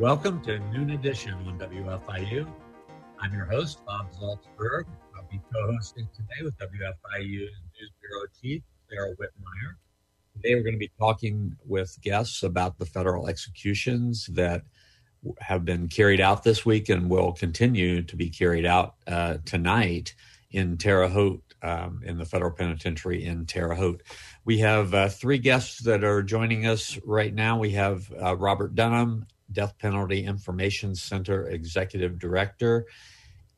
Welcome to Noon Edition on WFIU. I'm your host, Bob Zaltsberg. I'll be co hosting today with WFIU News Bureau Chief Sarah Wittmeyer. Today, we're going to be talking with guests about the federal executions that have been carried out this week and will continue to be carried out uh, tonight in Terre Haute, um, in the federal penitentiary in Terre Haute. We have uh, three guests that are joining us right now. We have uh, Robert Dunham, Death Penalty Information Center Executive Director,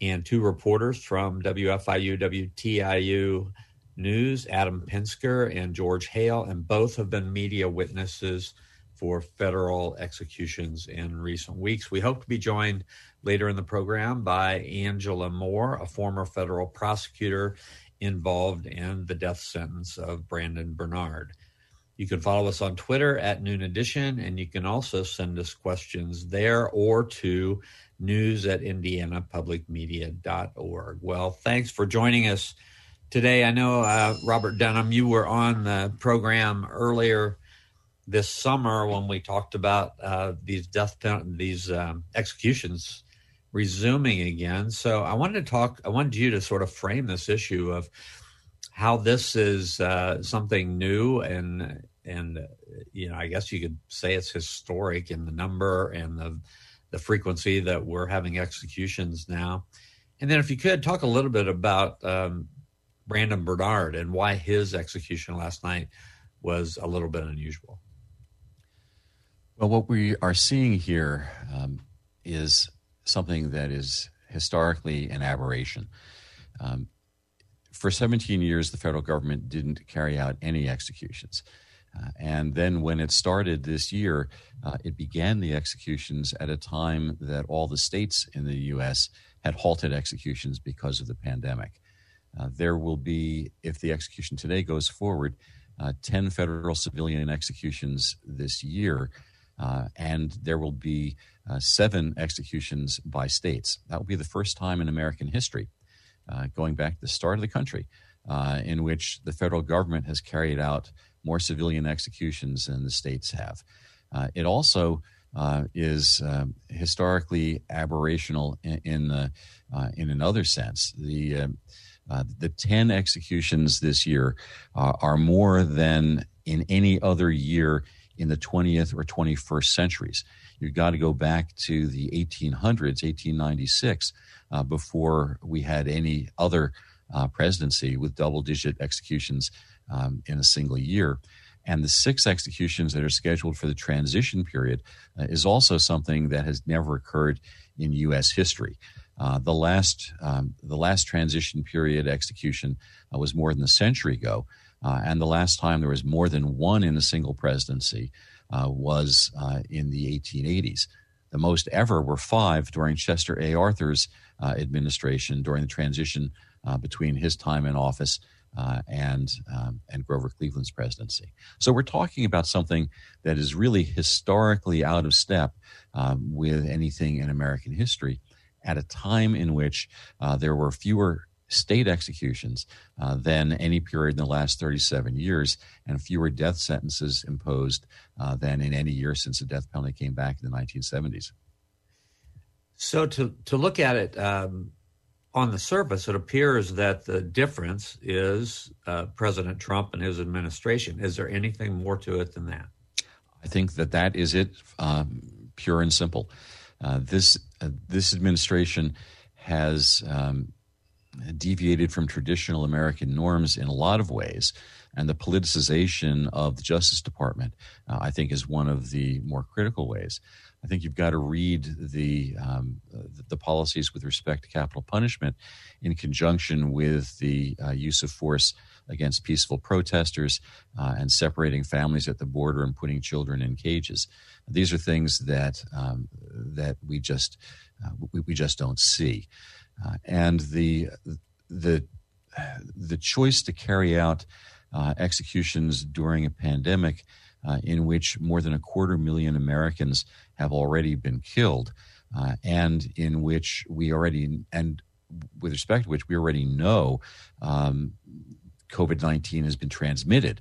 and two reporters from WFIU, WTIU News, Adam Pinsker and George Hale, and both have been media witnesses for federal executions in recent weeks. We hope to be joined later in the program by Angela Moore, a former federal prosecutor involved in the death sentence of Brandon Bernard. You can follow us on Twitter at Noon Edition, and you can also send us questions there or to news at indianapublicmedia.org. Well, thanks for joining us today. I know, uh, Robert Dunham, you were on the program earlier this summer when we talked about uh, these death these um, executions resuming again. So I wanted to talk. I wanted you to sort of frame this issue of how this is uh, something new and and you know I guess you could say it's historic in the number and the the frequency that we're having executions now. And then if you could talk a little bit about um, Brandon Bernard and why his execution last night was a little bit unusual. Well, what we are seeing here um, is something that is historically an aberration. Um, for 17 years, the federal government didn't carry out any executions. Uh, and then when it started this year, uh, it began the executions at a time that all the states in the U.S. had halted executions because of the pandemic. Uh, there will be, if the execution today goes forward, uh, 10 federal civilian executions this year, uh, and there will be uh, seven executions by states. That will be the first time in American history uh, going back to the start of the country, uh, in which the federal government has carried out more civilian executions than the states have. Uh, it also uh, is um, historically aberrational in in, uh, in another sense. The uh, the 10 executions this year are more than in any other year in the 20th or 21st centuries. You've got to go back to the 1800s, 1896, uh, before we had any other uh, presidency with double digit executions um, in a single year. And the six executions that are scheduled for the transition period uh, is also something that has never occurred in U.S. history. Uh, the last um, the last transition period execution uh, was more than a century ago, uh, and the last time there was more than one in a single presidency was uh, in the 1880s. The most ever were five during Chester A. Arthur's uh, administration during the transition uh, between his time in office uh, and um, and Grover Cleveland's presidency. So we're talking about something that is really historically out of step um, with anything in American history, at a time in which uh, there were fewer state executions uh, than any period in the last 37 years, and fewer death sentences imposed uh, than in any year since the death penalty came back in the 1970s. So, to, to look at it um, on the surface, it appears that the difference is uh, President Trump and his administration. Is there anything more to it than that? I think that that is it, um, pure and simple. Uh, this uh, this administration has um, deviated from traditional American norms in a lot of ways. And the politicization of the Justice Department, uh, I think, is one of the more critical ways. I think you've got to read the um, the policies with respect to capital punishment in conjunction with the uh, use of force against peaceful protesters uh, and separating families at the border and putting children in cages. These are things that um, that we just uh, we, we, just don't see, uh, and the the the choice to carry out uh, executions during a pandemic. Uh, in which more than a quarter million Americans have already been killed, and in which we already and with respect to which we already know um, COVID 19 has been transmitted.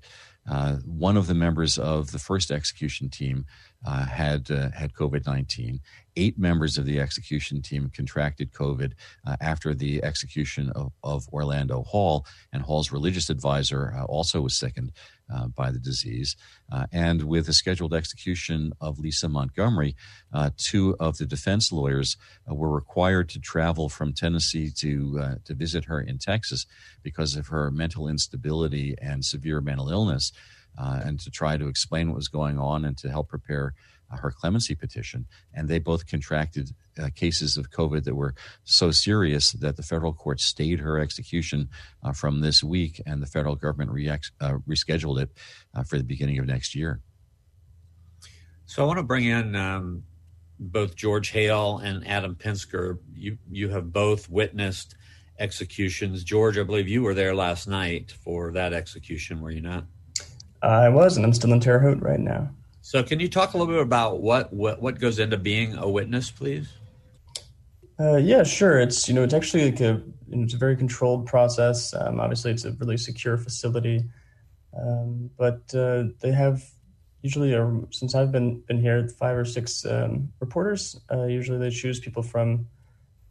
Uh, one of the members of the first execution team uh, had uh, had COVID nineteen. Eight members of the execution team contracted COVID uh, after the execution of, of, Orlando Hall, and Hall's religious advisor uh, also was sickened uh, by the disease. and with the scheduled execution of Lisa Montgomery, two of the defense lawyers were required to travel from Tennessee to to visit her in Texas because of her mental instability and severe mental illness uh, and to try to explain what was going on and to help prepare uh, her clemency petition. And they both contracted uh, cases of COVID that were so serious that the federal court stayed her execution uh, from this week, and the federal government re- uh, rescheduled it uh, for the beginning of next year. So I want to bring in um, both George Hale and Adam Pinsker. You you have both witnessed executions. George, I believe you were there last night for that execution, were you not? I was, and I'm still in Terre Haute right now. So, can you talk a little bit about what what, what goes into being a witness, please? Uh, yeah, sure. It's you know it's actually like a it's a very controlled process. Um, obviously, it's a really secure facility, um, but uh, they have usually uh, since I've been been here five or six um, reporters. Uh, usually, they choose people from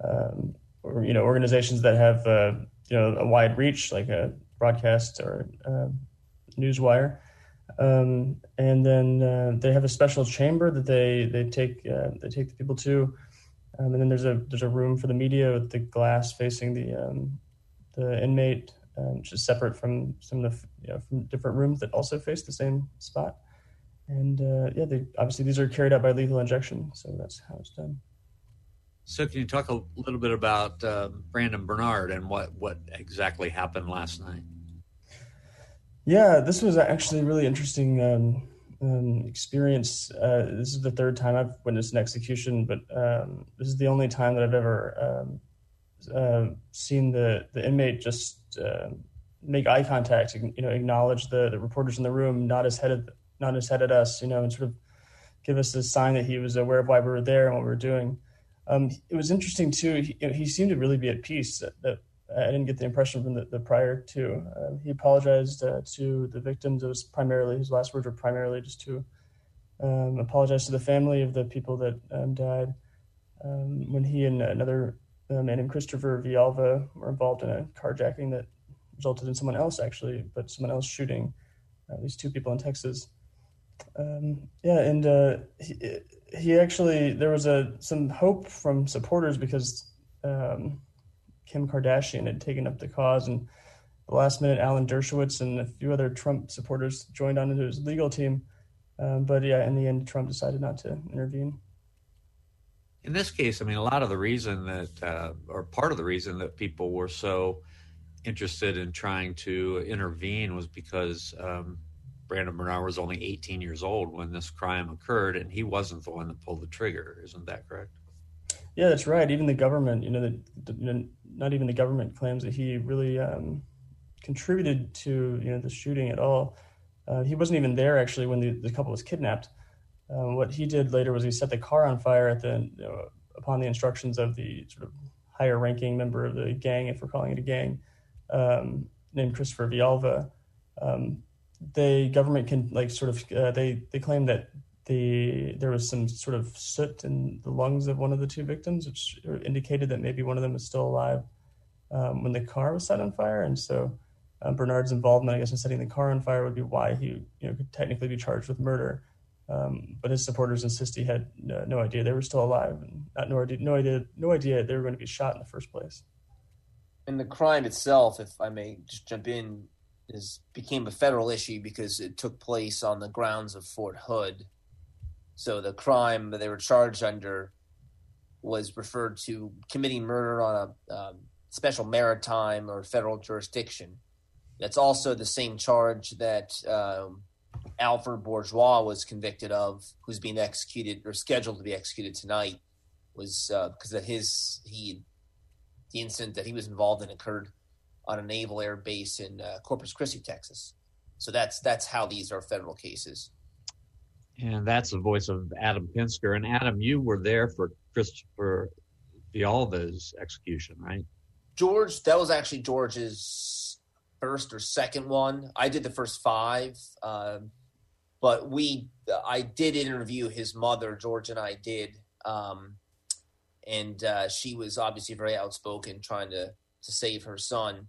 um, or, you know organizations that have uh, you know a wide reach, like a broadcast or uh, newswire. Um, and then uh, they have a special chamber that they they take uh, they take the people to, um, and then there's a there's a room for the media with the glass facing the um, the inmate, um, which is separate from some of the you know, from different rooms that also face the same spot. And uh, yeah, they, obviously these are carried out by lethal injection, so that's how it's done. So, can you talk a little bit about uh, Brandon Bernard and what what exactly happened last night? Yeah, this was actually a really interesting um, um, experience. Uh, this is the third time I've witnessed an execution, but um, this is the only time that I've ever um, uh, seen the the inmate just uh, make eye contact, you know, acknowledge the, the reporters in the room, not his head at not his head at us, you know, and sort of give us a sign that he was aware of why we were there and what we were doing. Um, it was interesting too. He, he, seemed to really be at peace. That, that I didn't get the impression from the, the prior two. Uh, he apologized uh, to the victims. It was primarily his last words were primarily just to um, apologize to the family of the people that um, died. Um, when he and another uh, man named Christopher Vialva were involved in a carjacking that resulted in someone else actually, but someone else shooting at least two people in Texas. Um, yeah, and uh, he, he actually there was a some hope from supporters because um, Kim Kardashian had taken up the cause, and the last minute, Alan Dershowitz and a few other Trump supporters joined on into his legal team. Um, but yeah, in the end, Trump decided not to intervene. In this case, I mean, a lot of the reason that, uh, or part of the reason that people were so interested in trying to intervene was because um, Brandon Bernard was only 18 years old when this crime occurred, and he wasn't the one that pulled the trigger. Isn't that correct? Yeah, that's right. Even the government, you know, the, the, not even the government claims that he really um, contributed to you know the shooting at all. Uh, he wasn't even there actually when the, the couple was kidnapped. Um, what he did later was he set the car on fire at the you know, upon the instructions of the sort of higher ranking member of the gang, if we're calling it a gang, um, named Christopher Vialva. Um, the government can like sort of uh, they they claim that the there was some sort of soot in the lungs of one of the two victims, which indicated that maybe one of them was still alive um, when the car was set on fire. And so um, Bernard's involvement, I guess, in setting the car on fire would be why he you know, could technically be charged with murder. Um, but his supporters insist he had no, no, idea they were still alive and not no idea, no idea, no idea they were going to be shot in the first place. And the crime itself, if I may just jump in, is became a federal issue because it took place on the grounds of Fort Hood, so the crime that they were charged under was referred to committing murder on a um, special maritime or federal jurisdiction. That's also the same charge that um, Alfred Bourgeois was convicted of, who's being executed or scheduled to be executed tonight, was because uh, of his he the incident that he was involved in occurred on a naval air base in uh, Corpus Christi, Texas. So that's that's how these are federal cases. And that's the voice of Adam Pinsker. And Adam, you were there for Christopher Vialva's execution, right? George, that was actually George's first or second one. I did the first five, um, but we, I did interview his mother. George and I did, um, and uh, she was obviously very outspoken, trying to to save her son,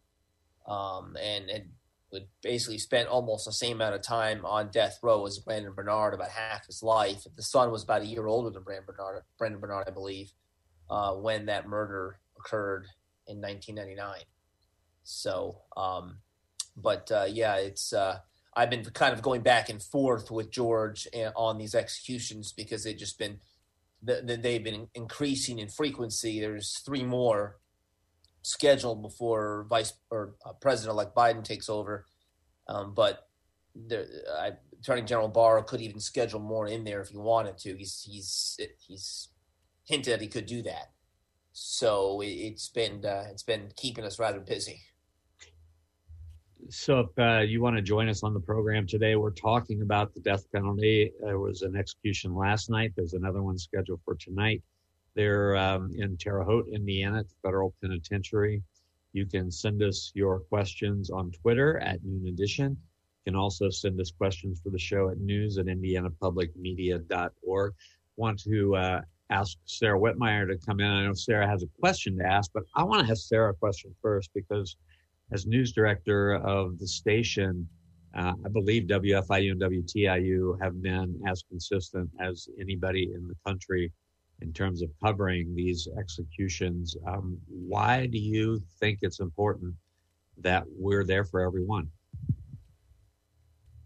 um, and and would basically spent almost the same amount of time on death row as Brandon Bernard, about half his life. The son was about a year older than Brandon Bernard, Brandon Bernard, I believe, uh, when that murder occurred in 1999. So, um, but uh, yeah, it's uh, I've been kind of going back and forth with George eh, on these executions because they've just been they've been increasing in frequency. There's three more scheduled before Vice or uh, President-elect Biden takes over, um, but there, I, Attorney General Barr could even schedule more in there if he wanted to. He's he's he's hinted that he could do that. So it, has been uh, it's been keeping us rather busy. So if uh, you want to join us on the program today, we're talking about the death penalty. There was an execution last night. There's another one scheduled for tonight. They're um, in Terre Haute, Indiana, at the Federal Penitentiary. You can send us your questions on Twitter at Noon Edition. You can also send us questions for the show at news at indianapublicmedia.org. Want to uh, ask Sarah Wittmeyer to come in. I know Sarah has a question to ask, but I want to ask Sarah a question first because as news director of the station, uh, I believe WFIU and WTIU have been as consistent as anybody in the country in terms of covering these executions. Um, why do you think it's important that we're there for everyone?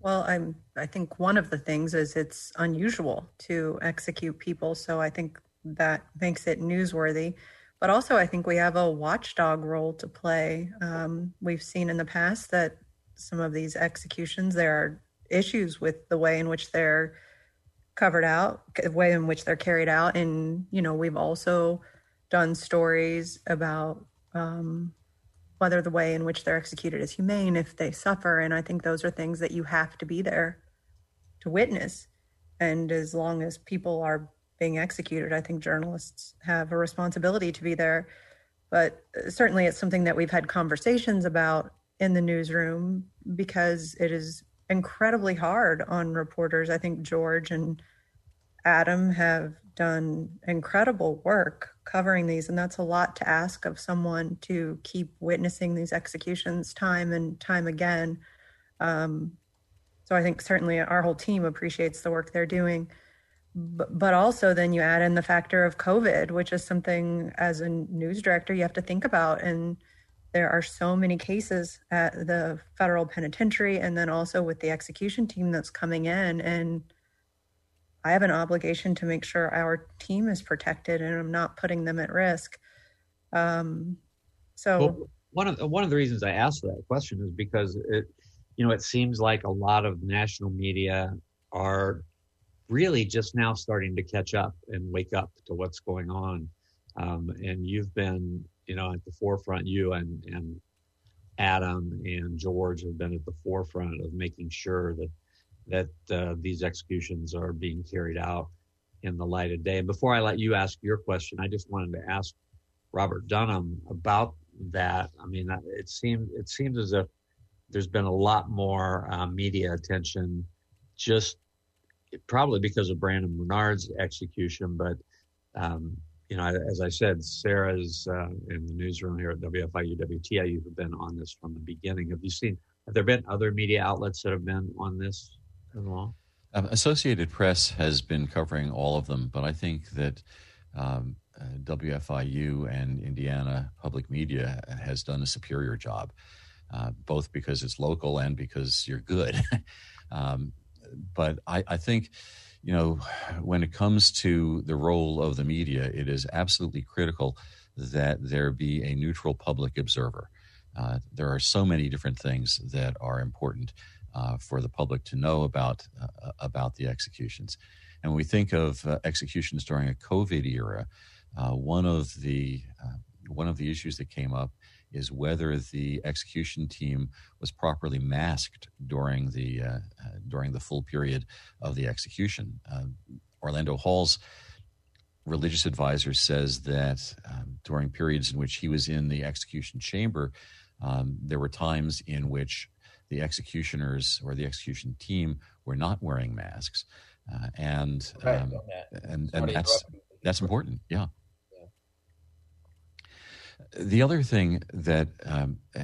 Well, I'm. I think one of the things is it's unusual to execute people, so I think that makes it newsworthy. But also, I think we have a watchdog role to play. Um, we've seen in the past that some of these executions there are issues with the way in which they're covered out, the way in which they're carried out, and you know we've also done stories about um, whether the way in which they're executed is humane, if they suffer. And I think those are things that you have to be there to witness. And as long as people are being executed, I think journalists have a responsibility to be there. But certainly it's something that we've had conversations about in the newsroom because it is incredibly hard on reporters. I think George and Adam have done incredible work covering these, and that's a lot to ask of someone to keep witnessing these executions time and time again. Um, so I think certainly our whole team appreciates the work they're doing. But, but also, then you add in the factor of COVID, which is something as a news director you have to think about. And there are so many cases at the federal penitentiary, and then also with the execution team that's coming in. And I have an obligation to make sure our team is protected and I'm not putting them at risk. Um, so well, one of the, one of the reasons I asked that question is because it, you know, it seems like a lot of national media are really just now starting to catch up and wake up to what's going on. Um, and you've been, you know, at the forefront. You and and Adam and George have been at the forefront of making sure that that uh, these executions are being carried out in the light of day. And before I let you ask your question, I just wanted to ask Robert Dunham about that. I mean, it seems it seems as if there's been a lot more uh, media attention, just probably because of Brandon Bernard's execution. But um, you know, as I said, Sarah's uh, in the newsroom here at WFIU WTIU have been on this from the beginning. Have you seen? Have there been other media outlets that have been on this as well? Um, Associated Press has been covering all of them, but I think that um, uh, WFIU and Indiana Public Media has done a superior job, uh, both because it's local and because you're good. um, but I, I, think, you know, when it comes to the role of the media, it is absolutely critical that there be a neutral public observer. Uh, there are so many different things that are important uh, for the public to know about uh, about the executions. And when we think of uh, executions during a COVID era, uh, one of the uh, one of the issues that came up is whether the execution team was properly masked during the during the full period of the execution. Orlando Hall's religious advisor says that um, during periods in which he was in the execution chamber, um, there were times in which the executioners or the execution team were not wearing masks, uh, and um, and and that's that's important. Yeah. The other thing that um, uh,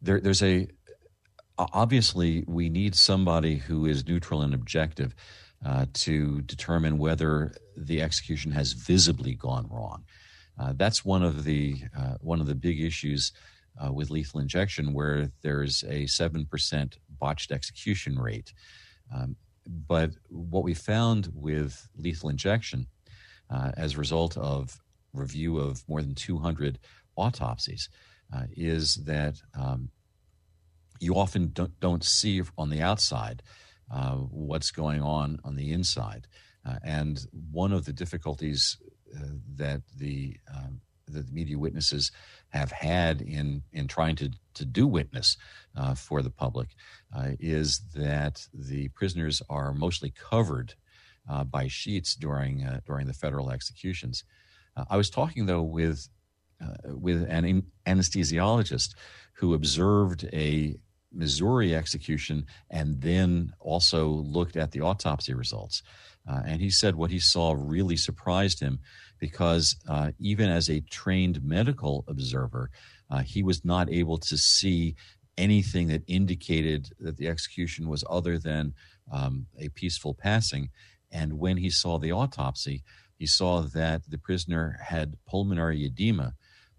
there, there's a obviously we need somebody who is neutral and objective uh, to determine whether the execution has visibly gone wrong. Uh, that's one of the uh, one of the big issues uh, with lethal injection, where there's a 7% botched execution rate. Um, but what we found with lethal injection, uh, as a result of review of more than 200 autopsies, uh, is that um, you often don't, don't, see on the outside uh, what's going on on the inside. Uh, and one of the difficulties uh, that the um, that the media witnesses have had in in trying to to do witness uh, for the public uh, is that the prisoners are mostly covered by sheets during during the federal executions. Uh, I was talking though with uh, with an anesthesiologist who observed a Missouri execution and then also looked at the autopsy results. Uh, and he said what he saw really surprised him because uh, even as a trained medical observer, uh, he was not able to see anything that indicated that the execution was other than um, a peaceful passing. And when he saw the autopsy, he saw that the prisoner had pulmonary edema.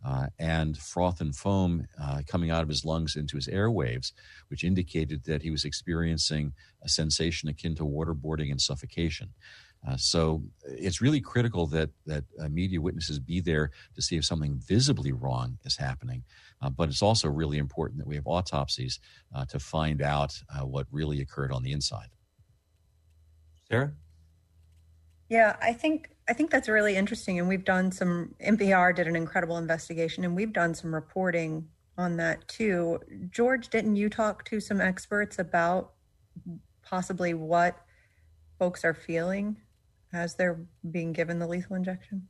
Uh, and froth and foam uh, coming out of his lungs into his airwaves, which indicated that he was experiencing a sensation akin to waterboarding and suffocation. Uh, so it's really critical that that uh, media witnesses be there to see if something visibly wrong is happening. Uh, but it's also really important that we have autopsies uh, to find out uh, what really occurred on the inside. Sarah. Yeah, I think I think that's really interesting, and we've done some. NPR did an incredible investigation, and we've done some reporting on that too. George, didn't you talk to some experts about possibly what folks are feeling as they're being given the lethal injection?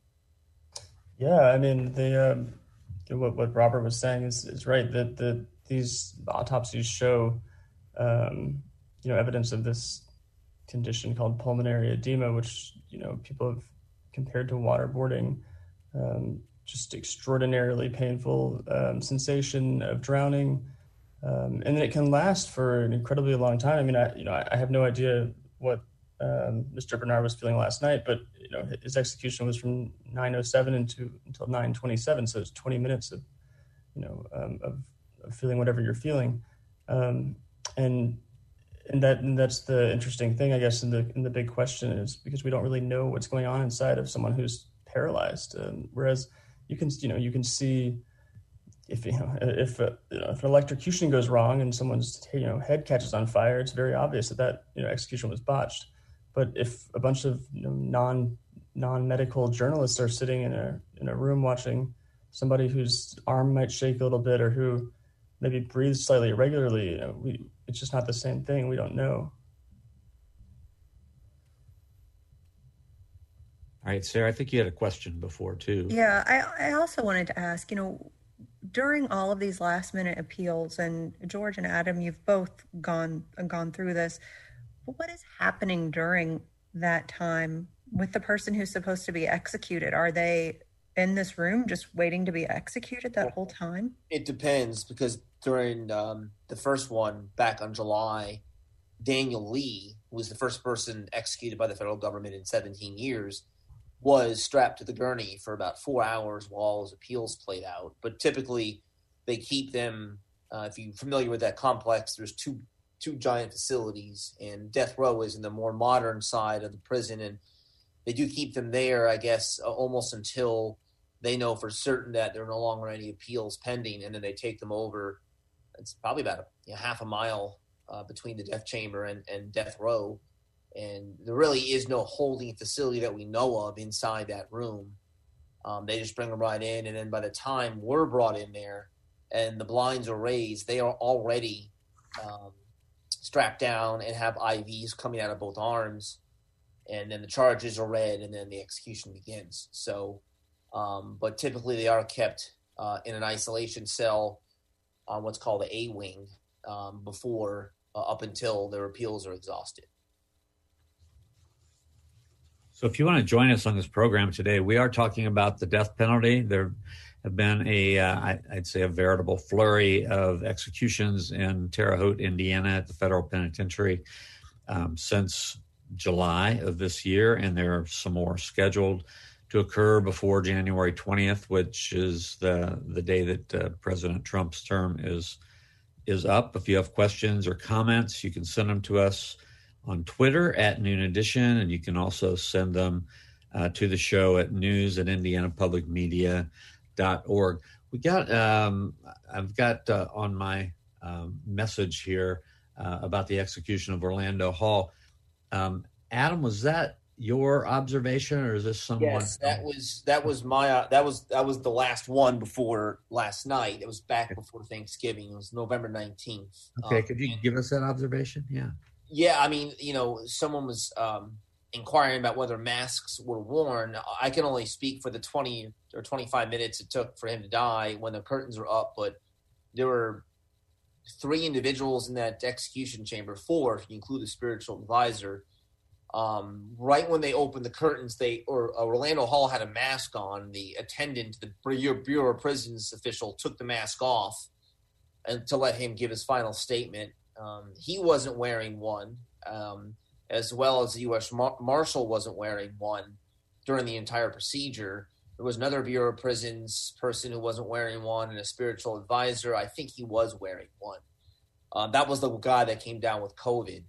Yeah, I mean, the um, what what Robert was saying is is right that the these autopsies show um, you know evidence of this condition called pulmonary edema, which you know people have compared to waterboarding. Um, just extraordinarily painful um, sensation of drowning, um, and then it can last for an incredibly long time. I mean, I you know I, I have no idea what um, Mr. Bernard was feeling last night, but you know his execution was from 9:07 into until 9:27, so it's 20 minutes of you know um, of, of, feeling whatever you're feeling, um, and and that and that's the interesting thing, I guess, in the in the big question is because we don't really know what's going on inside of someone who's paralyzed, um, whereas you can you know you can see if you know if uh, you know, if an electrocution goes wrong and someone's you know head catches on fire, it's very obvious that that you know execution was botched. But if a bunch of you know, non non medical journalists are sitting in a in a room watching somebody whose arm might shake a little bit or who maybe breathes slightly irregularly, you know, we, it's just not the same thing. We don't know. All right, Sarah, I think you had a question before too. Yeah, I, I also wanted to ask, you know, during all of these last minute appeals, and George and Adam, you've both gone gone through this what is happening during that time with the person who's supposed to be executed? Are they in this room just waiting to be executed that whole time? It depends because during um, the first one back on July, Daniel Lee, who was the first person executed by the federal government in 17 years, was strapped to the gurney for about four hours while his appeals played out. But typically, they keep them. Uh, if you're familiar with that complex, there's two two giant facilities, and death row is in the more modern side of the prison, and they do keep them there, I guess, almost until they know for certain that there are no longer any appeals pending, and then they take them over. It's probably about a, you know, half a mile uh, between the death chamber and, and death row, and there really is no holding facility that we know of inside that room. Um, they just bring them right in, and then by the time we're brought in there and the blinds are raised, they are already um, strapped down and have IVs coming out of both arms, and then the charges are read, and then the execution begins. So, um, but typically they are kept uh, in an isolation cell on what's called the A wing um, before uh, up until their appeals are exhausted. So, if you want to join us on this program today, we are talking about the death penalty. There have been a, uh, I'd say, a veritable flurry of executions in Terre Haute, Indiana, at the federal penitentiary um, since July of this year, and there are some more scheduled to occur before January 20th, which is the the day that uh, President Trump's term is is up. If you have questions or comments, you can send them to us on Twitter at Noon Edition, and you can also send them uh, to the show at news at indianapublicmedia.org. We got, um, I've got uh, on my um, message here uh, about the execution of Orlando Hall. Um, Adam, was that your observation, or is this someone? Yes, that was that was my uh, that was that was the last one before last night. It was back before Thanksgiving. It was November nineteenth. Okay, um, could you give us that observation? Yeah. Yeah, I mean, you know, someone was um, inquiring about whether masks were worn. I can only speak for the 20 or 25 minutes it took for him to die when the curtains were up, but there were three individuals in that execution chamber, four if you include the spiritual advisor. Um, right when they opened the curtains, they or uh, Orlando Hall had a mask on. The attendant, the Bureau of Prisons official, took the mask off and to let him give his final statement. Um, he wasn't wearing one, um, as well as the U.S. Mar- Marshal wasn't wearing one during the entire procedure. There was another Bureau of Prisons person who wasn't wearing one, and a spiritual advisor. I think he was wearing one. Uh, that was the guy that came down with COVID.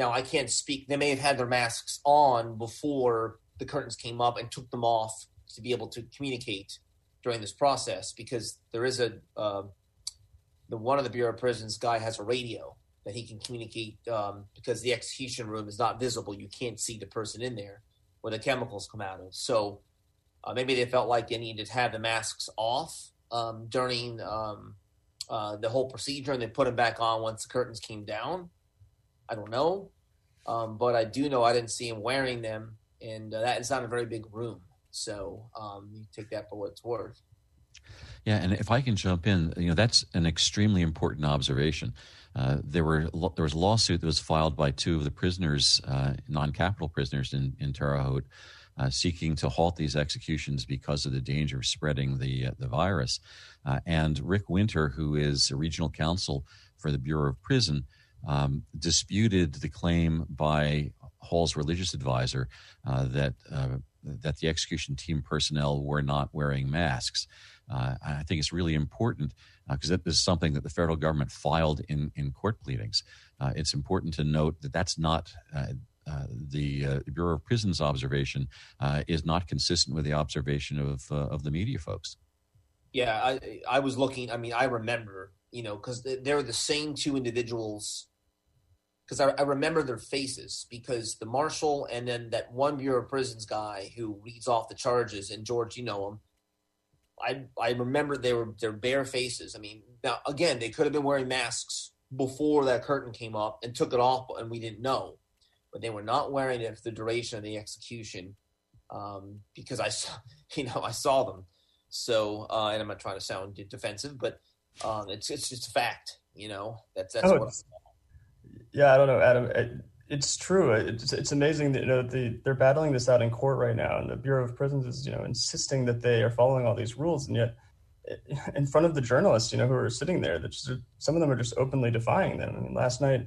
Now I can't speak. They may have had their masks on before the curtains came up and took them off to be able to communicate during this process because there is a uh, the one of the Bureau of Prisons guy has a radio that he can communicate um, because the execution room is not visible. You can't see the person in there where the chemicals come out of. So uh, maybe they felt like they needed to have the masks off um, during um, uh, the whole procedure and they put them back on once the curtains came down. I don't know. Um, but I do know I didn't see him wearing them, and uh, that is not a very big room. So um, you take that for what it's worth. Yeah, and if I can jump in, you know that's an extremely important observation. Uh, there were there was a lawsuit that was filed by two of the prisoners, uh, non-capital prisoners in in Terre Haute, uh, seeking to halt these executions because of the danger of spreading the uh, the virus. Uh, and Rick Winter, who is a regional counsel for the Bureau of Prison, um, disputed the claim by Hall's religious advisor that that the execution team personnel were not wearing masks. Uh, I think it's really important because uh, this is something that the federal government filed in, in court pleadings. Uh, it's important to note that that's not uh, uh, the uh, Bureau of Prisons observation is not consistent with the observation of of the media folks. Yeah, I I was looking. I mean, I remember you know because they're the same two individuals. Because I, I remember their faces because the marshal and then that one Bureau of Prisons guy who reads off the charges and George, you know him I I remember they were their bare faces. I mean, now again, they could have been wearing masks before that curtain came up and took it off, and we didn't know. But they were not wearing it for the duration of the execution um, because I saw, you know, I saw them. So, uh, and I'm not trying to sound defensive, but um, it's it's just a fact. You know, that's that's oh, what. Yeah, I don't know, Adam it's true. It's, it's amazing that you know the, they're battling this out in court right now, and the Bureau of Prisons is you know insisting that they are following all these rules, and yet in front of the journalists, you know, who are sitting there, that just, some of them are just openly defying them. I mean, last night,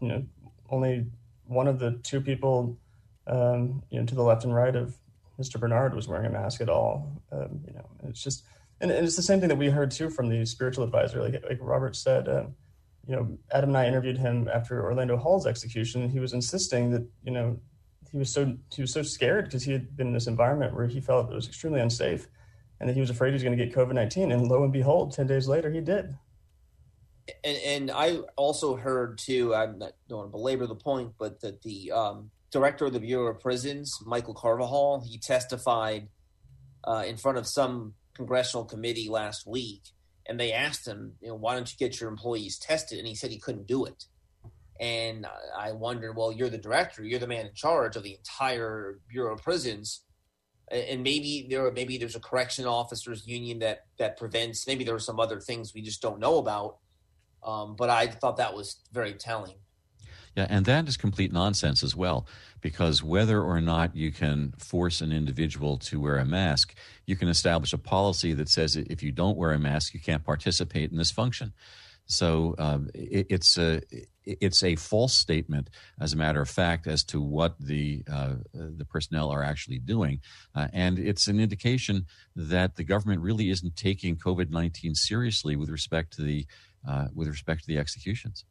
you know, only one of the two people, um, you know, to the left and right of Mr. Bernard was wearing a mask at all. Um, you know, it's just, and, and, it's the same thing that we heard too from the spiritual advisor, like like Robert said. Um, you know, Adam and I interviewed him after Orlando Hall's execution. He was insisting that, you know, he was so he was so scared because he had been in this environment where he felt it was extremely unsafe. and that he was afraid he was going to get COVID 19. And lo and behold, 10 days later, he did. And, and I also heard too, I don't want to belabor the point, but that the um, director of the Bureau of Prisons, Michael Carvajal, he testified uh, in front of some congressional committee last week, and they asked him, you know, why don't you get your employees tested? And he said he couldn't do it. And I wondered, well, you're the director, you're the man in charge of the entire Bureau of Prisons, and maybe there, maybe there's a correction officers union that that prevents. Maybe there are some other things we just don't know about. Um, but I thought that was very telling. Yeah, and that is complete nonsense as well, because whether or not you can force an individual to wear a mask, you can establish a policy that says if you don't wear a mask, you can't participate in this function. So um, it, it's a it's a false statement, as a matter of fact, as to what the uh, the personnel are actually doing, uh, and it's an indication that the government really isn't taking COVID nineteen seriously with respect to the uh, with respect to the executions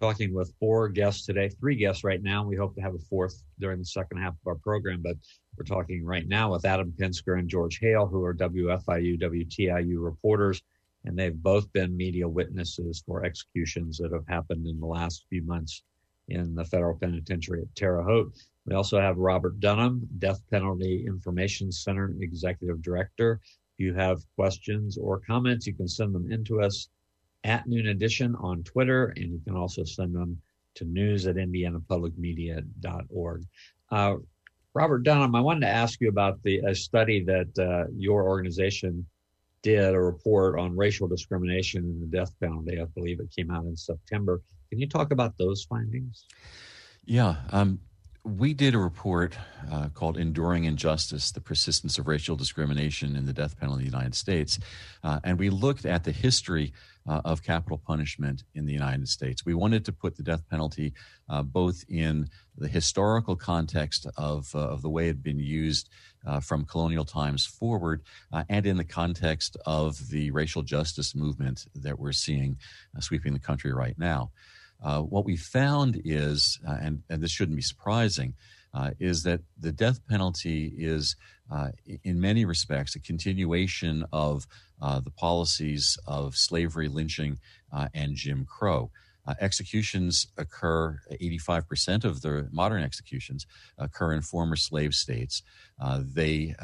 talking with four guests today, three guests right now. We hope to have a fourth during the second half of our program, but we're talking right now with Adam Pinsker and George Hale, who are WFIU, WTIU reporters, and they've both been media witnesses for executions that have happened in the last few months in the federal penitentiary at Terre Haute. We also have Robert Dunham, Death Penalty Information Center Executive Director. If you have questions or comments, you can send them in to us at Noon Edition on Twitter, and you can also send them to news at indianapublicmedia.org. Uh, Robert Dunham, I wanted to ask you about the a study that uh, your organization did, a report on racial discrimination in the death penalty. I believe it came out in September. Can you talk about those findings? Yeah. Um, we did a report uh, called Enduring Injustice The Persistence of Racial Discrimination in the Death Penalty in the United States. Uh, and we looked at the history uh, of capital punishment in the United States. We wanted to put the death penalty uh, both in the historical context of, uh, of the way it had been used uh, from colonial times forward and in the context of the racial justice movement that we're seeing sweeping the country right now. Uh, what we found is, uh, and, and, this shouldn't be surprising, uh, is that the death penalty is, uh, in many respects, a continuation of uh, the policies of slavery, lynching, and Jim Crow. executions occur, 85% of the modern executions occur in former slave states. they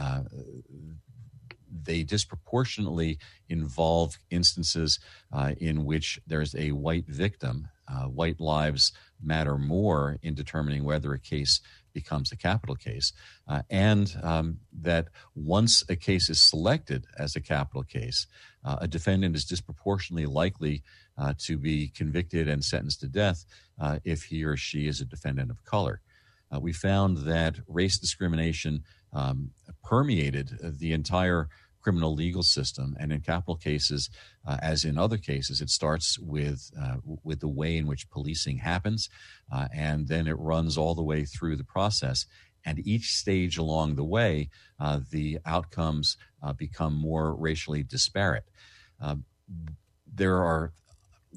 they disproportionately involve instances uh, in which there's a white victim. Uh, white lives matter more in determining whether a case becomes a capital case, uh, and um, that once a case is selected as a capital case, uh, a defendant is disproportionately likely uh, to be convicted and sentenced to death uh, if he or she is a defendant of color. we found that race discrimination um, permeated the entire criminal legal system. And in capital cases, uh, as in other cases, it starts with uh, with the way in which policing happens, uh, and then it runs all the way through the process. And each stage along the way, uh, the outcomes uh, become more racially disparate. Um, there are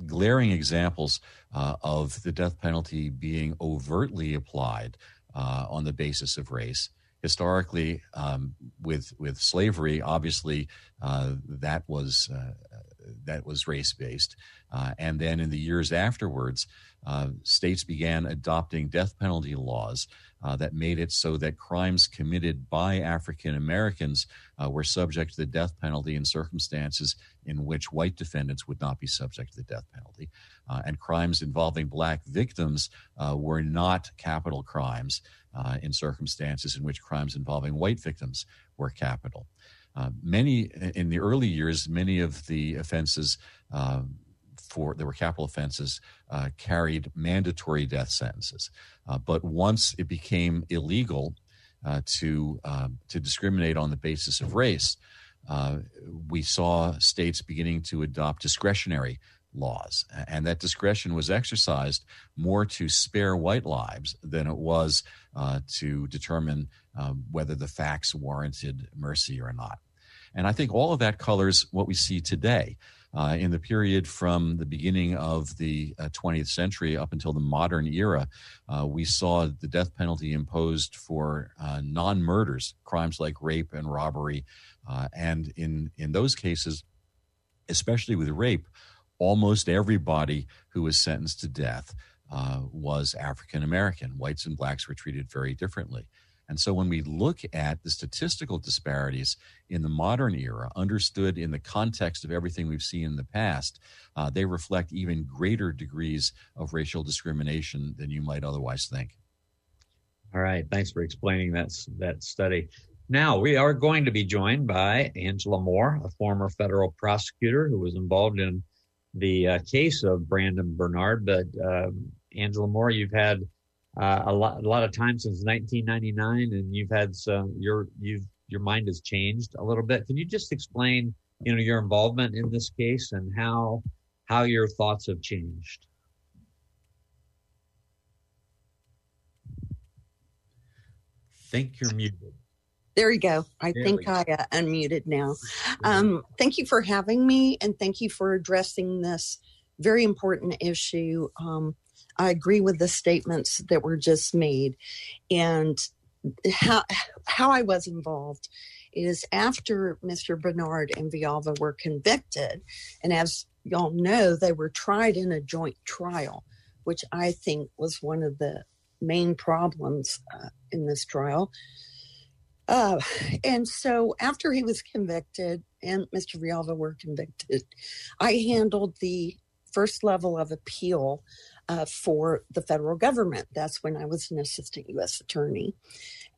glaring examples uh, of the death penalty being overtly applied on the basis of race historically um, with with slavery, obviously uh, that was uh, that was race based, uh, and then in the years afterwards, uh, states began adopting death penalty laws uh, that made it so that crimes committed by African Americans uh, were subject to the death penalty in circumstances in which white defendants would not be subject to the death penalty, and crimes involving black victims were not capital crimes uh, in circumstances in which crimes involving white victims were capital. Uh, many in the early years, many of the offenses uh, for there were capital offenses uh, carried mandatory death sentences. Uh, but once it became illegal uh, to um, to discriminate on the basis of race, we saw states beginning to adopt discretionary laws. And that discretion was exercised more to spare white lives than it was uh, to determine um, whether the facts warranted mercy or not. And I think all of that colors what we see today. Uh, in the period from the beginning of the uh, 20th century up until the modern era, uh, we saw the death penalty imposed for uh, non murders, crimes like rape and robbery. Uh, and in, in those cases, especially with rape, almost everybody who was sentenced to death uh, was African American. Whites and blacks were treated very differently. And so when we look at the statistical disparities in the modern era, understood in the context of everything we've seen in the past, uh, they reflect even greater degrees of racial discrimination than you might otherwise think. All right. Thanks for explaining that, that study. Now, we are going to be joined by Angela Moore, a former federal prosecutor who was involved in the uh, case of Brandon Bernard. But um, Angela Moore, you've had uh, a lot a lot of time since 1999, and you've had some your you've your mind has changed a little bit. Can you just explain, you know, your involvement in this case and how how your thoughts have changed? Think you're muted. There you go. I there think I uh, unmuted now. Um, thank you for having me, and thank you for addressing this very important issue. Um, I agree with the statements that were just made. And how, how I was involved is after Mr. Bernard and Vialva were convicted, and as y'all know, they were tried in a joint trial, which I think was one of the main problems uh, in this trial. Uh, and so after he was convicted and Mr. Vialva were convicted, I handled the first level of appeal uh, for the federal government. That's when I was an assistant U.S. attorney.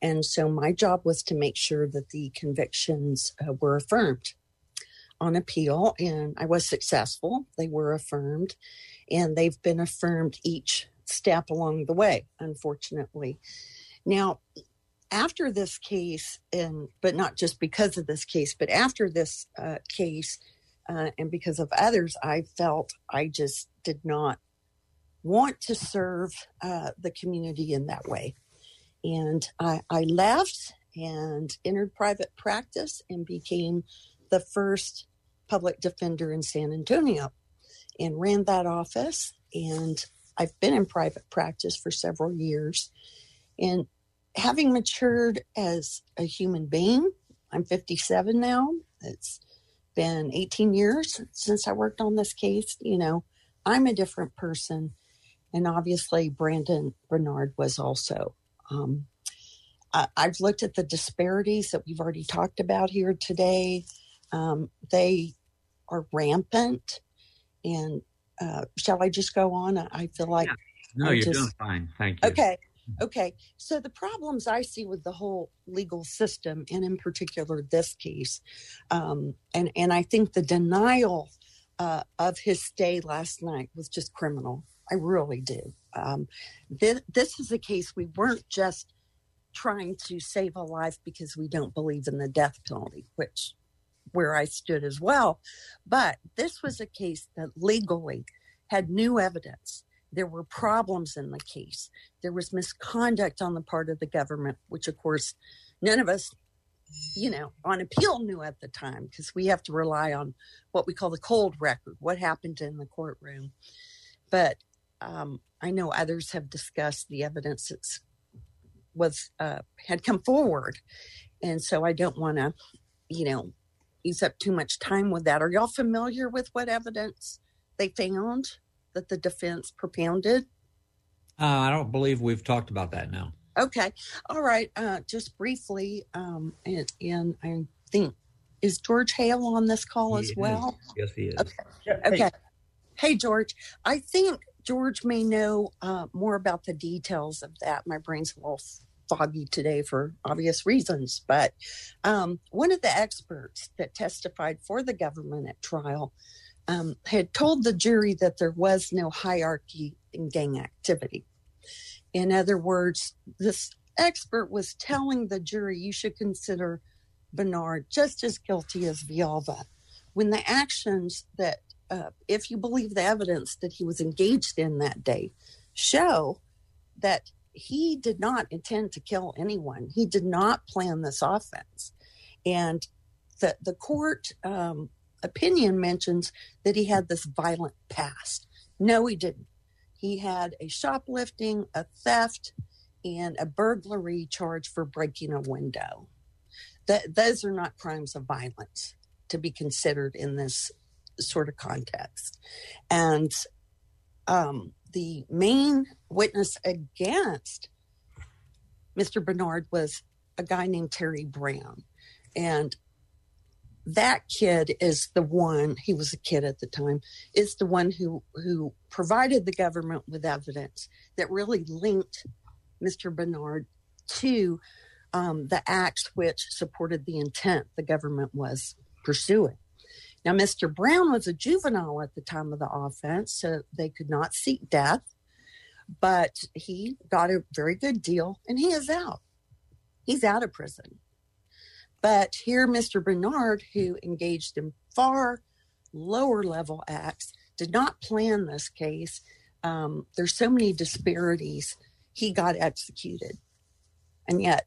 And so my job was to make sure that the convictions uh, were affirmed on appeal, and I was successful. They were affirmed, and they've been affirmed each step along the way, unfortunately. Now, after this case, and but not just because of this case, but after this uh, case, uh, and because of others, I felt I just did not want to serve uh, the community in that way. And I, I left and entered private practice and became the first public defender in San Antonio and ran that office. And I've been in private practice for several years. And having matured as a human being, I'm 57 now. It's been 18 years since I worked on this case. You know, I'm a different person and obviously Brandon Bernard was also. Um, I, have looked at the disparities that we've already talked about here today. Um, they are rampant, and uh, shall I just go on? I feel like yeah. no, I'm you're just, doing fine. Thank you. Okay. Okay, so the problems I see with the whole legal system, and in particular this case, um, and and I think the denial uh, of his stay last night was just criminal. I really do. Um, this, this is a case we weren't just trying to save a life because we don't believe in the death penalty, which where I stood as well. But this was a case that legally had new evidence. There were problems in the case. There was misconduct on the part of the government, which of course none of us, you know, on appeal knew at the time because we have to rely on what we call the cold record, what happened in the courtroom. But um, I know others have discussed the evidence that was uh, had come forward, and so I don't want to, you know, use up too much time with that. Are y'all familiar with what evidence they found that the defense propounded? Uh, I don't believe we've talked about that now. Okay, all right. Uh, just briefly, um, and, and I think is George Hale on this call he as well? Yes, he is. Okay. okay. Hey, George. I think George may know uh, more about the details of that. My brain's a little foggy today for obvious reasons. But um, one of the experts that testified for the government at trial um, had told the jury that there was no hierarchy in gang activity. In other words, this expert was telling the jury you should consider Bernard just as guilty as Vialva when the actions that uh, if you believe the evidence that he was engaged in that day, show that he did not intend to kill anyone. He did not plan this offense. And the, the court um, opinion mentions that he had this violent past. No, he didn't. He had a shoplifting, a theft, and a burglary charge for breaking a window. That those are not crimes of violence to be considered in this sort of context. And um, the main witness against Mr. Bernard was a guy named Terry Brown. And that kid is the one, he was a kid at the time, is the one who, who provided the government with evidence that really linked Mr. Bernard to um, the acts which supported the intent the government was pursuing. Now, Mr. Brown was a juvenile at the time of the offense, so they could not seek death, but he got a very good deal and he is out. He's out of prison. But here, Mr. Bernard, who engaged in far lower level acts, did not plan this case. Um, there's so many disparities. He got executed. And yet,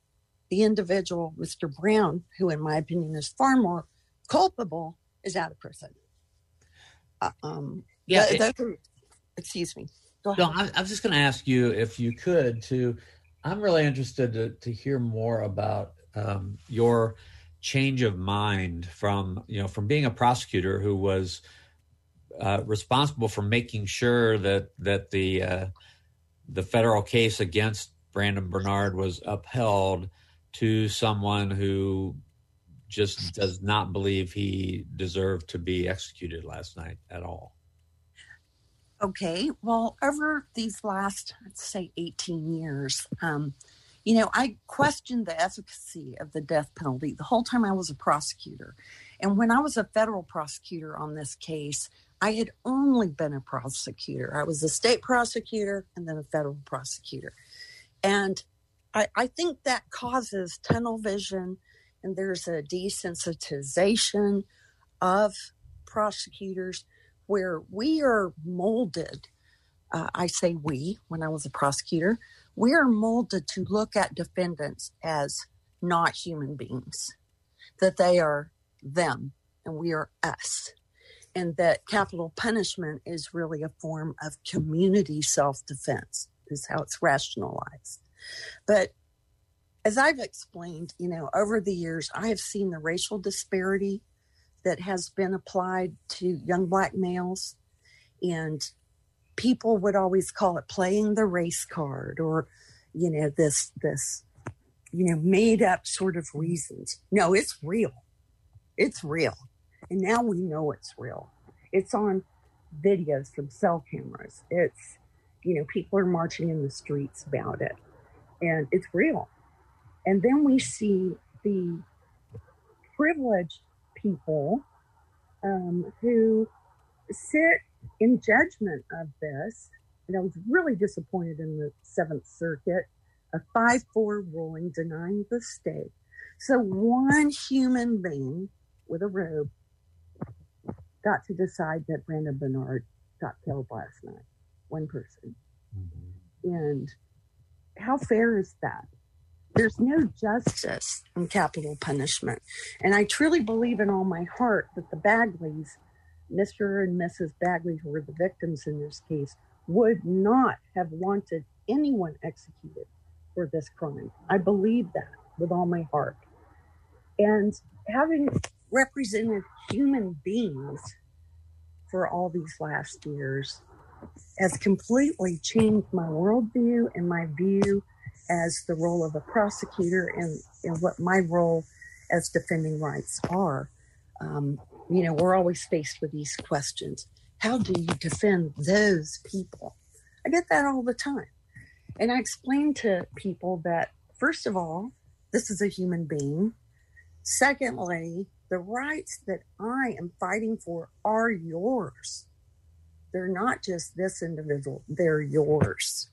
the individual, Mr. Brown, who, in my opinion, is far more culpable, is out of prison. Uh, um, yeah. Th- it, excuse me. No, I, I was just going to ask you if you could to. I'm really interested to, to hear more about um, your change of mind from you know from being a prosecutor who was uh, responsible for making sure that that the uh, the federal case against Brandon Bernard was upheld to someone who just does not believe he deserved to be executed last night at all. Okay, well, over these last, let's say, 18 years, um, you know, I questioned the efficacy of the death penalty the whole time I was a prosecutor. And when I was a federal prosecutor on this case, I had only been a prosecutor. I was a state prosecutor and then a federal prosecutor. And I, I think that causes tunnel vision and there's a desensitization of prosecutors where we are molded. Uh, I say we when I was a prosecutor, we are molded to look at defendants as not human beings, that they are them and we are us, and that capital punishment is really a form of community self defense, is how it's rationalized. But as I've explained, you know, over the years, I have seen the racial disparity that has been applied to young black males. And people would always call it playing the race card or, you know, this, this, you know, made up sort of reasons. No, it's real. It's real. And now we know it's real. It's on videos from cell cameras. It's, you know, people are marching in the streets about it. And it's real. And then we see the privileged people um, who sit in judgment of this. And I was really disappointed in the Seventh Circuit, a 5 4 ruling denying the state. So one human being with a robe got to decide that Brandon Bernard got killed last night. One person. Mm-hmm. And how fair is that? there's no justice in capital punishment. And I truly believe in all my heart that the Bagleys, Mr. and Mrs. Bagley, who were the victims in this case, would not have wanted anyone executed for this crime. I believe that with all my heart. And having represented human beings for all these last years has completely changed my worldview and my view as the role of a prosecutor and, and what my role as defending rights are. Um, you know, we're always faced with these questions. How do you defend those people? I get that all the time. And I explain to people that, first of all, this is a human being. Secondly, the rights that I am fighting for are yours. They're not just this individual, they're yours.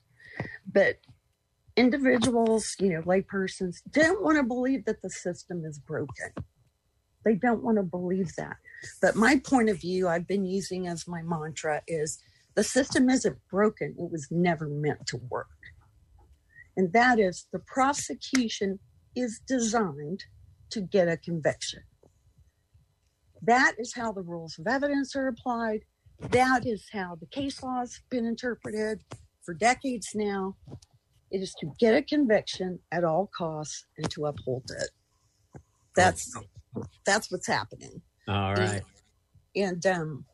But individuals, you know, laypersons don't want to believe that the system is broken. They don't want to believe that. But my point of view, I've been using as my mantra is the system isn't broken, it was never meant to work. And that is the prosecution is designed to get a conviction. That is how the rules of evidence are applied. That is how the case law has been interpreted for decades now. It is to get a conviction at all costs and to uphold it. That's that's what's happening. All right. And, and um,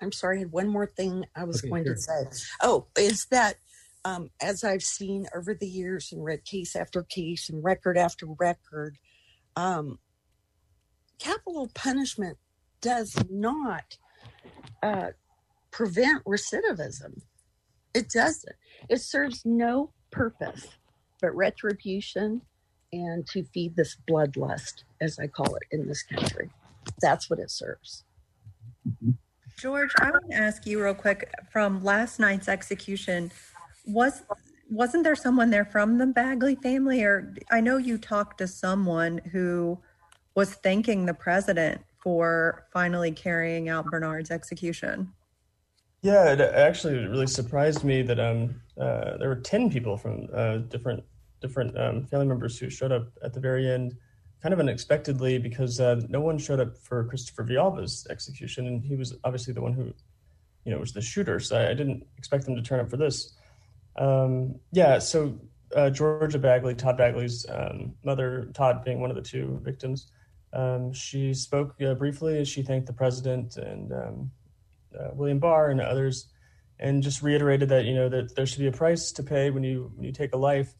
I'm sorry, I had one more thing I was Okay, going sure. to say. Oh, is that um, as I've seen over the years and read case after case and record after record, um, capital punishment does not uh, prevent recidivism. It doesn't. It serves no purpose but retribution and to feed this bloodlust, as I call it in this country. That's what it serves. George, I want to ask you real quick from last night's execution. Was wasn't there someone there from the Bagley family, or I know you talked to someone who was thanking the president for finally carrying out Bernard's execution. Yeah, it actually really surprised me that um uh, there were ten people from uh, different different um, family members who showed up at the very end, kind of unexpectedly because uh, no one showed up for Christopher Vialva's execution, and he was obviously the one who, you know, was the shooter. So I, I didn't expect them to turn up for this. Um, yeah, so uh, Georgia Bagley, Todd Bagley's um, mother, Todd being one of the two victims, um, she spoke uh, briefly. She thanked the president and um, uh, William Barr and others, and just reiterated that you know that there should be a price to pay when you when you take a life.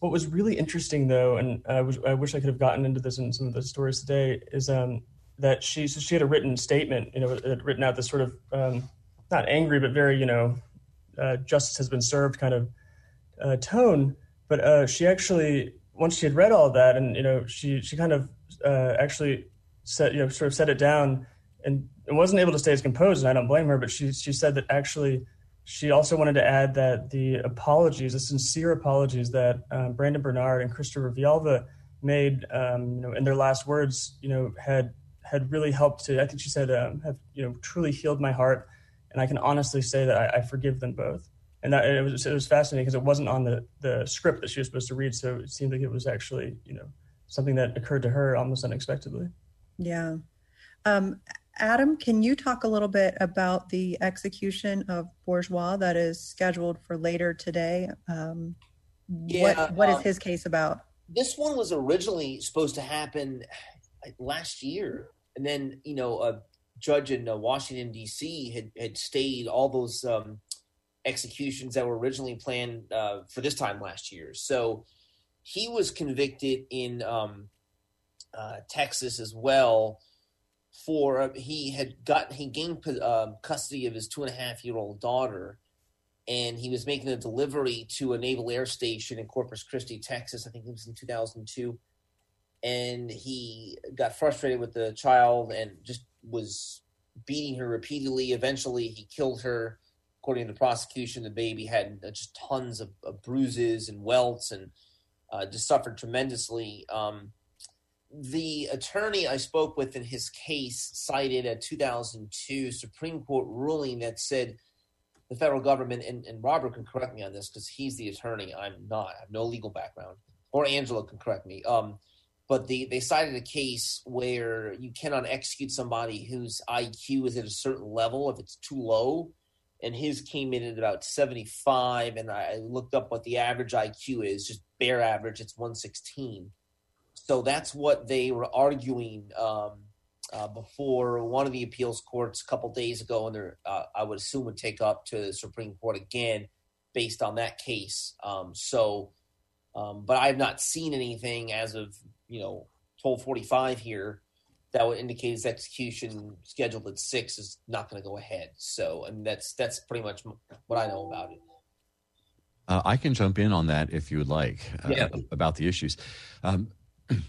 What was really interesting, though, and I, wish I could have gotten into this in some of the stories today, is um, that she so she had a written statement, you know, written out this sort of um, not angry but very you know uh, justice has been served kind of uh, tone. But uh, she actually once she had read all that, and you know, she she kind of uh, actually said you know sort of set it down and wasn't able to stay as composed, and I don't blame her. But she she said that actually she also wanted to add that the apologies, the sincere apologies that um, Brandon Bernard and Christopher Vialva made, um, you know, in their last words, you know, had had really helped to. I think she said, um, have you know, truly healed my heart, and I can honestly say that I, I forgive them both. And that it was it was fascinating because it wasn't on the the script that she was supposed to read, so it seemed like it was actually you know something that occurred to her almost unexpectedly. Yeah. Um, Adam, can you talk a little bit about the execution of Bourgeois that is scheduled for later today? Um, Yeah, what what is um, his case about? this one was originally supposed to happen last year, and then you know a judge in uh, Washington D.C. had had stayed all those um, executions that were originally planned uh, for this time last year. So he was convicted in um, uh, Texas as well for uh, he had got he gained uh, custody of his two and a half year old daughter and he was making a delivery to a naval air station in Corpus Christi, Texas. I think it was in 2002. And he got frustrated with the child and just was beating her repeatedly. Eventually, he killed her. According to the prosecution, the baby had uh, just tons of, of bruises and welts and uh, just suffered tremendously. Um, the attorney I spoke with in his case cited a 2002 Supreme Court ruling that said the federal government, and, and Robert can correct me on this because he's the attorney. I'm not. I have no legal background. Or Angela can correct me. Um, but the, they cited a case where you cannot execute somebody whose IQ is at a certain level if it's too low. And his came in at about 75. And I looked up what the average IQ is, just bare average, it's 116. So that's what they were arguing um, uh, before one of the appeals courts a couple days ago, and they're, uh, I would assume would take up to the Supreme Court again based on that case. Um, so, um, but I have not seen anything as of you know twelve forty five here that would indicate his execution scheduled at six is not going to go ahead. So, and that's that's pretty much what I know about it. Uh, I can jump in on that if you would like uh, Yeah. about the issues. Um,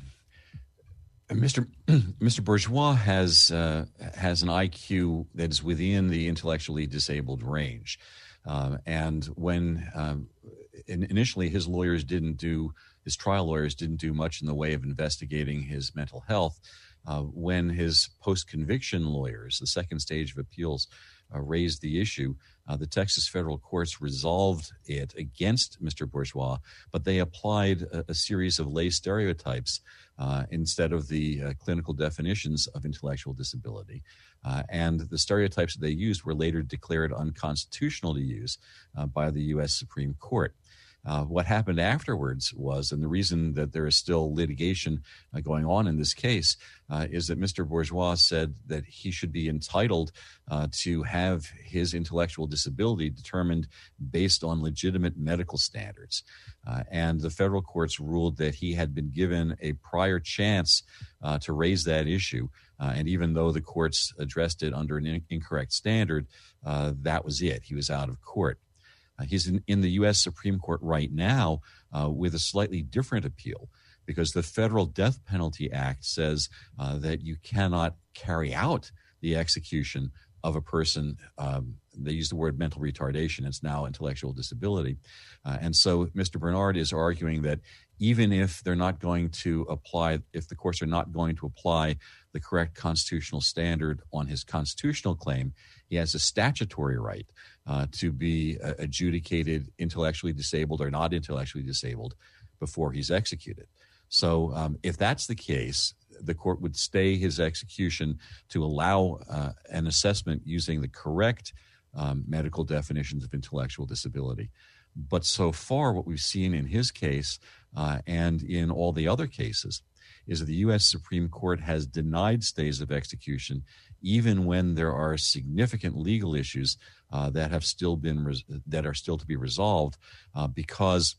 Mr. Mr. Bourgeois has uh, has an IQ that is within the intellectually disabled range, um, and when um, in, initially his lawyers didn't do his trial lawyers didn't do much in the way of investigating his mental health. Uh, when his post conviction lawyers, the second stage of appeals, uh, raised the issue. Uh, the Texas federal courts resolved it against Mr. Bourgeois, but they applied a, a series of lay stereotypes uh, instead of the uh, clinical definitions of intellectual disability. Uh, and the stereotypes that they used were later declared unconstitutional to use uh, by the U.S. Supreme Court. Uh, what happened afterwards was, and the reason that there is still litigation uh, going on in this case, uh, is that Mr. Bourgeois said that he should be entitled uh, to have his intellectual disability determined based on legitimate medical standards. Uh, and the federal courts ruled that he had been given a prior chance uh, to raise that issue. and even though the courts addressed it under an in- incorrect standard, that was it. He was out of court. Uh, he's in, in, the U.S. Supreme Court right now uh, with a slightly different appeal because the Federal Death Penalty Act says uh, that you cannot carry out the execution of a person. Um, they use the word mental retardation. It's now intellectual disability. Uh, and so Mr. Bernard is arguing that even if they're not going to apply, if the courts are not going to apply the correct constitutional standard on his constitutional claim, he has a statutory right uh, to be uh, adjudicated intellectually disabled or not intellectually disabled before he's executed. So, um, if that's the case, the court would stay his execution to allow uh, an assessment using the correct um, medical definitions of intellectual disability. But so far, what we've seen in his case uh, and in all the other cases is that the U.S. Supreme Court has denied stays of execution even when there are significant legal issues uh, that have still been res- that are still to be resolved uh, because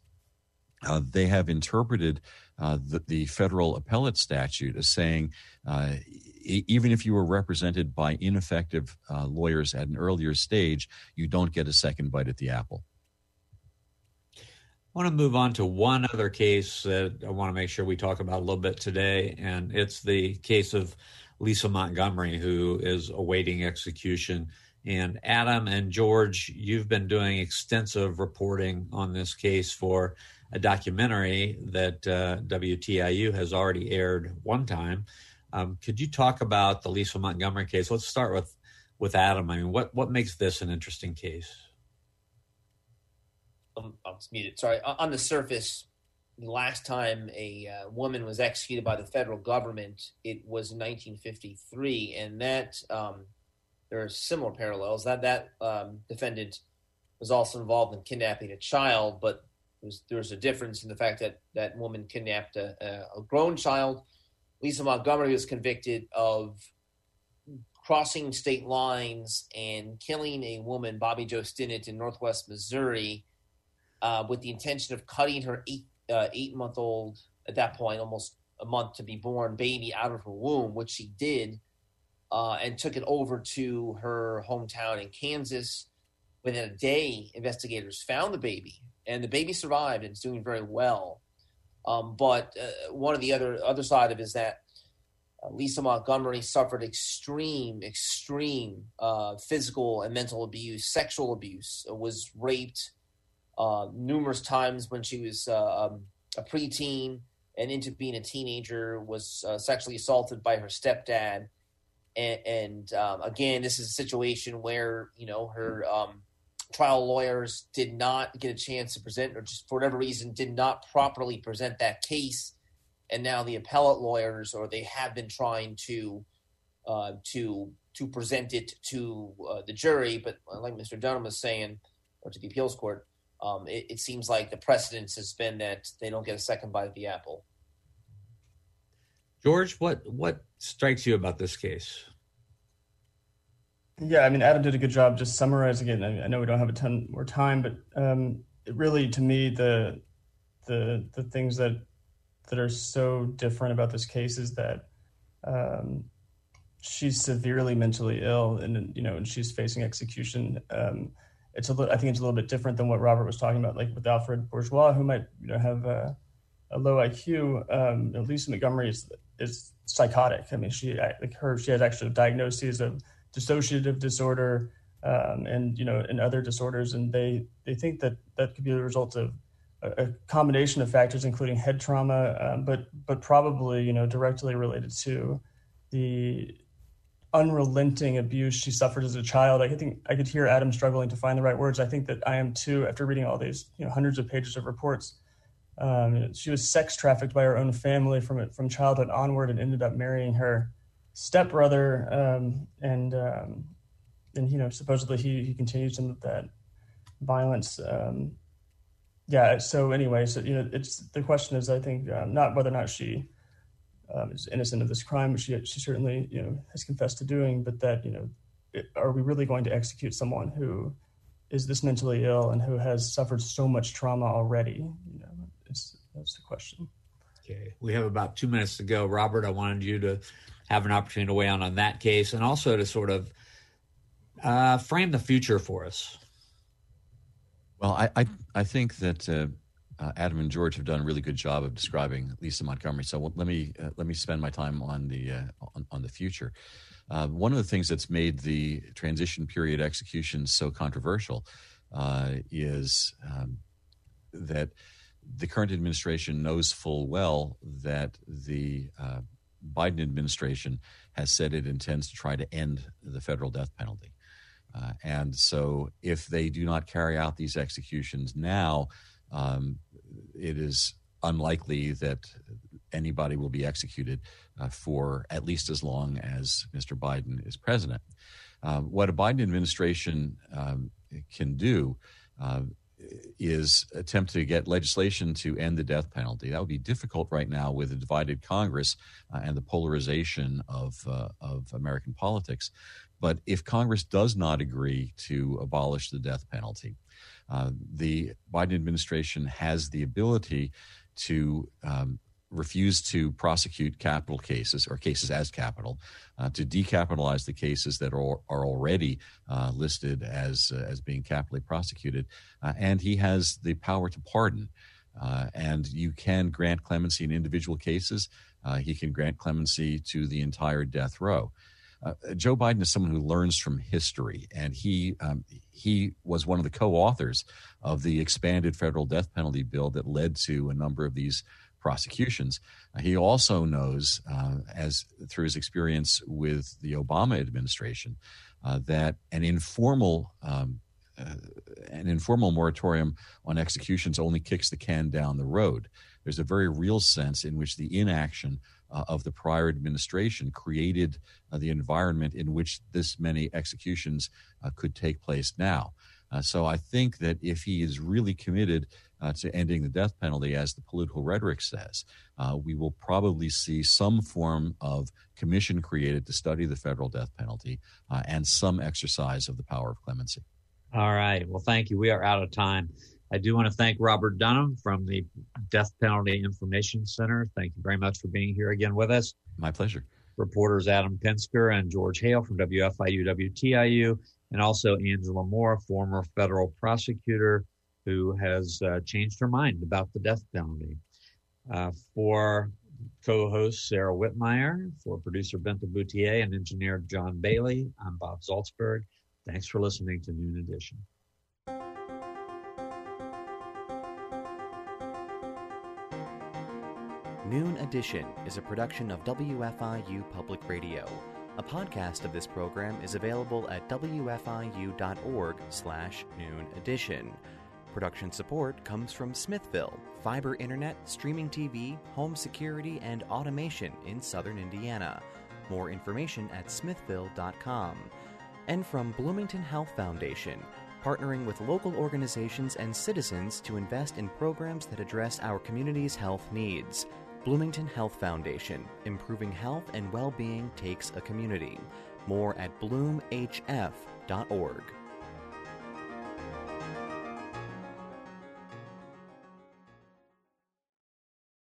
uh, they have interpreted uh, the, the, federal appellate statute as saying uh, even if you were represented by ineffective uh, lawyers at an earlier stage, you don't get a second bite at the apple. I want to move on to one other case that I want to make sure we talk about a little bit today, and it's the case of Lisa Montgomery, who is awaiting execution. And Adam and George, you've been doing extensive reporting on this case for a documentary that uh, WTIU has already aired one time. Um, could you talk about the Lisa Montgomery case? Let's start with with Adam. I mean, what what makes this an interesting case? I'll mute it. Sorry. On the surface, the last time a uh, woman was executed by the federal government, it was in 1953, and that um, there are similar parallels. That that um, defendant was also involved in kidnapping a child, but there was a difference in the fact that that woman kidnapped a, a, grown child. Lisa Montgomery was convicted of crossing state lines and killing a woman, Bobby Jo Stinnett, in Northwest Missouri, uh, with the intention of cutting her eight uh, eight month old at that point, almost a month to be born baby out of her womb, which she did, uh, and took it over to her hometown in Kansas. Within a day, investigators found the baby, and the baby survived and is doing very well. Um, but uh, one of the other other side of it is that uh, Lisa Montgomery suffered extreme, extreme uh, physical and mental abuse, sexual abuse, was raped uh, numerous times when she was uh, um, a preteen and into being a teenager, was uh, sexually assaulted by her stepdad. And, and um, again, this is a situation where you know her um, trial lawyers did not get a chance to present, or just for whatever reason, did not properly present that case. And now the appellate lawyers, or they have been trying to uh, to to present it to uh, the jury, but like Mr. Dunham was saying, or to the appeals court, um, it, it, seems like the precedence has been that they don't get a second bite of the apple. George, what what strikes you about this case? Yeah, I mean, Adam did a good job just summarizing it. I, I know we don't have a ton more time, but um, it really, to me, the the the things that that are so different about this case is that um, she's severely mentally ill, and you know, and she's facing execution. Um, it's a little, I think it's a little bit different than what Robert was talking about, like with Alfred Bourgeois, who might you know have a, a low IQ. Um, Lisa Montgomery is is psychotic. I mean, she like her she has actual diagnoses of dissociative disorder um, and you know and other disorders, and they they think that that could be the result of a, a combination of factors, including head trauma, um, but but probably you know directly related to the unrelenting abuse she suffered as a child. I think I could hear Adam struggling to find the right words. I think that I am too after reading all these you know hundreds of pages of reports. Um, she was sex trafficked by her own family from from childhood onward and ended up marrying her stepbrother. Um, and um, and you know supposedly he he continues of that violence. Um, yeah. So anyway, so you know, it's the question is, I think, uh, not whether or not she um, is innocent of this crime, which she she certainly you know has confessed to doing, but that you know, it, are we really going to execute someone who is this mentally ill and who has suffered so much trauma already? You know, it's, that's the question. Okay, we have about two minutes to go. Robert, I wanted you to have an opportunity to weigh in on that case and also to sort of uh, frame the future for us. Well, I I, I think that uh, uh, Adam and George have done a really good job of describing Lisa Montgomery. So let me uh, let me spend my time on the uh, on, on, the future. Uh, one of the things that's made the transition period executions so controversial uh, is um, that the current administration knows full well that the Biden administration has said it intends to try to end the federal death penalty. Uh, and so, if they do not carry out these executions now, um, it is unlikely that anybody will be executed uh, for at least as long as Mr. Biden is president. Uh, what a Biden administration um, can do uh, is attempt to get legislation to end the death penalty. That would be difficult right now with a divided Congress uh, and the polarization of uh, of American politics. But if Congress does not agree to abolish the death penalty, uh, the Biden administration has the ability to um, refuse to prosecute capital cases or cases as capital, uh, to decapitalize the cases that are, are already uh, listed as uh, as being capitally prosecuted, uh, and he has the power to pardon. And you can grant clemency in individual cases. He can grant clemency to the entire death row. Uh, Joe Biden is someone who learns from history, and he um, he was one of the co-authors of the expanded federal death penalty bill that led to a number of these prosecutions. Uh, he also knows, uh, as through his experience with the Obama administration, uh, that an informal um, uh, an informal moratorium on executions only kicks the can down the road. There's a very real sense in which the inaction uh, of the prior administration created uh, the environment in which this many executions uh, could take place now. Uh, so I think that if he is really committed uh, to ending the death penalty, as the political rhetoric says, uh, we will probably see some form of commission created to study the federal death penalty and some exercise of the power of clemency. All right. Well, thank you. We are out of time. I do want to thank Robert Dunham from the Death Penalty Information Center. Thank you very much for being here again with us. My pleasure. Reporters Adam Pinsker and George Hale from WFIU WTIU, and also Angela Moore, former federal prosecutor who has uh, changed her mind about the death penalty. Uh, for co-host Sarah Whitmire, for producer Benta Boutier and engineer John Bailey, I'm Bob Zaltsberg. Thanks for listening to Noon Edition. Noon Edition is a production of WFIU Public Radio. A podcast of this program is available at wfiu.org slash noon edition. Production support comes from Smithville, fiber internet, streaming TV, home security, and automation in southern Indiana. More information at smithville.com. And from Bloomington Health Foundation, partnering with local organizations and citizens to invest in programs that address our community's health needs. Bloomington Health Foundation, improving health and well being takes a community. More at bloomhf.org.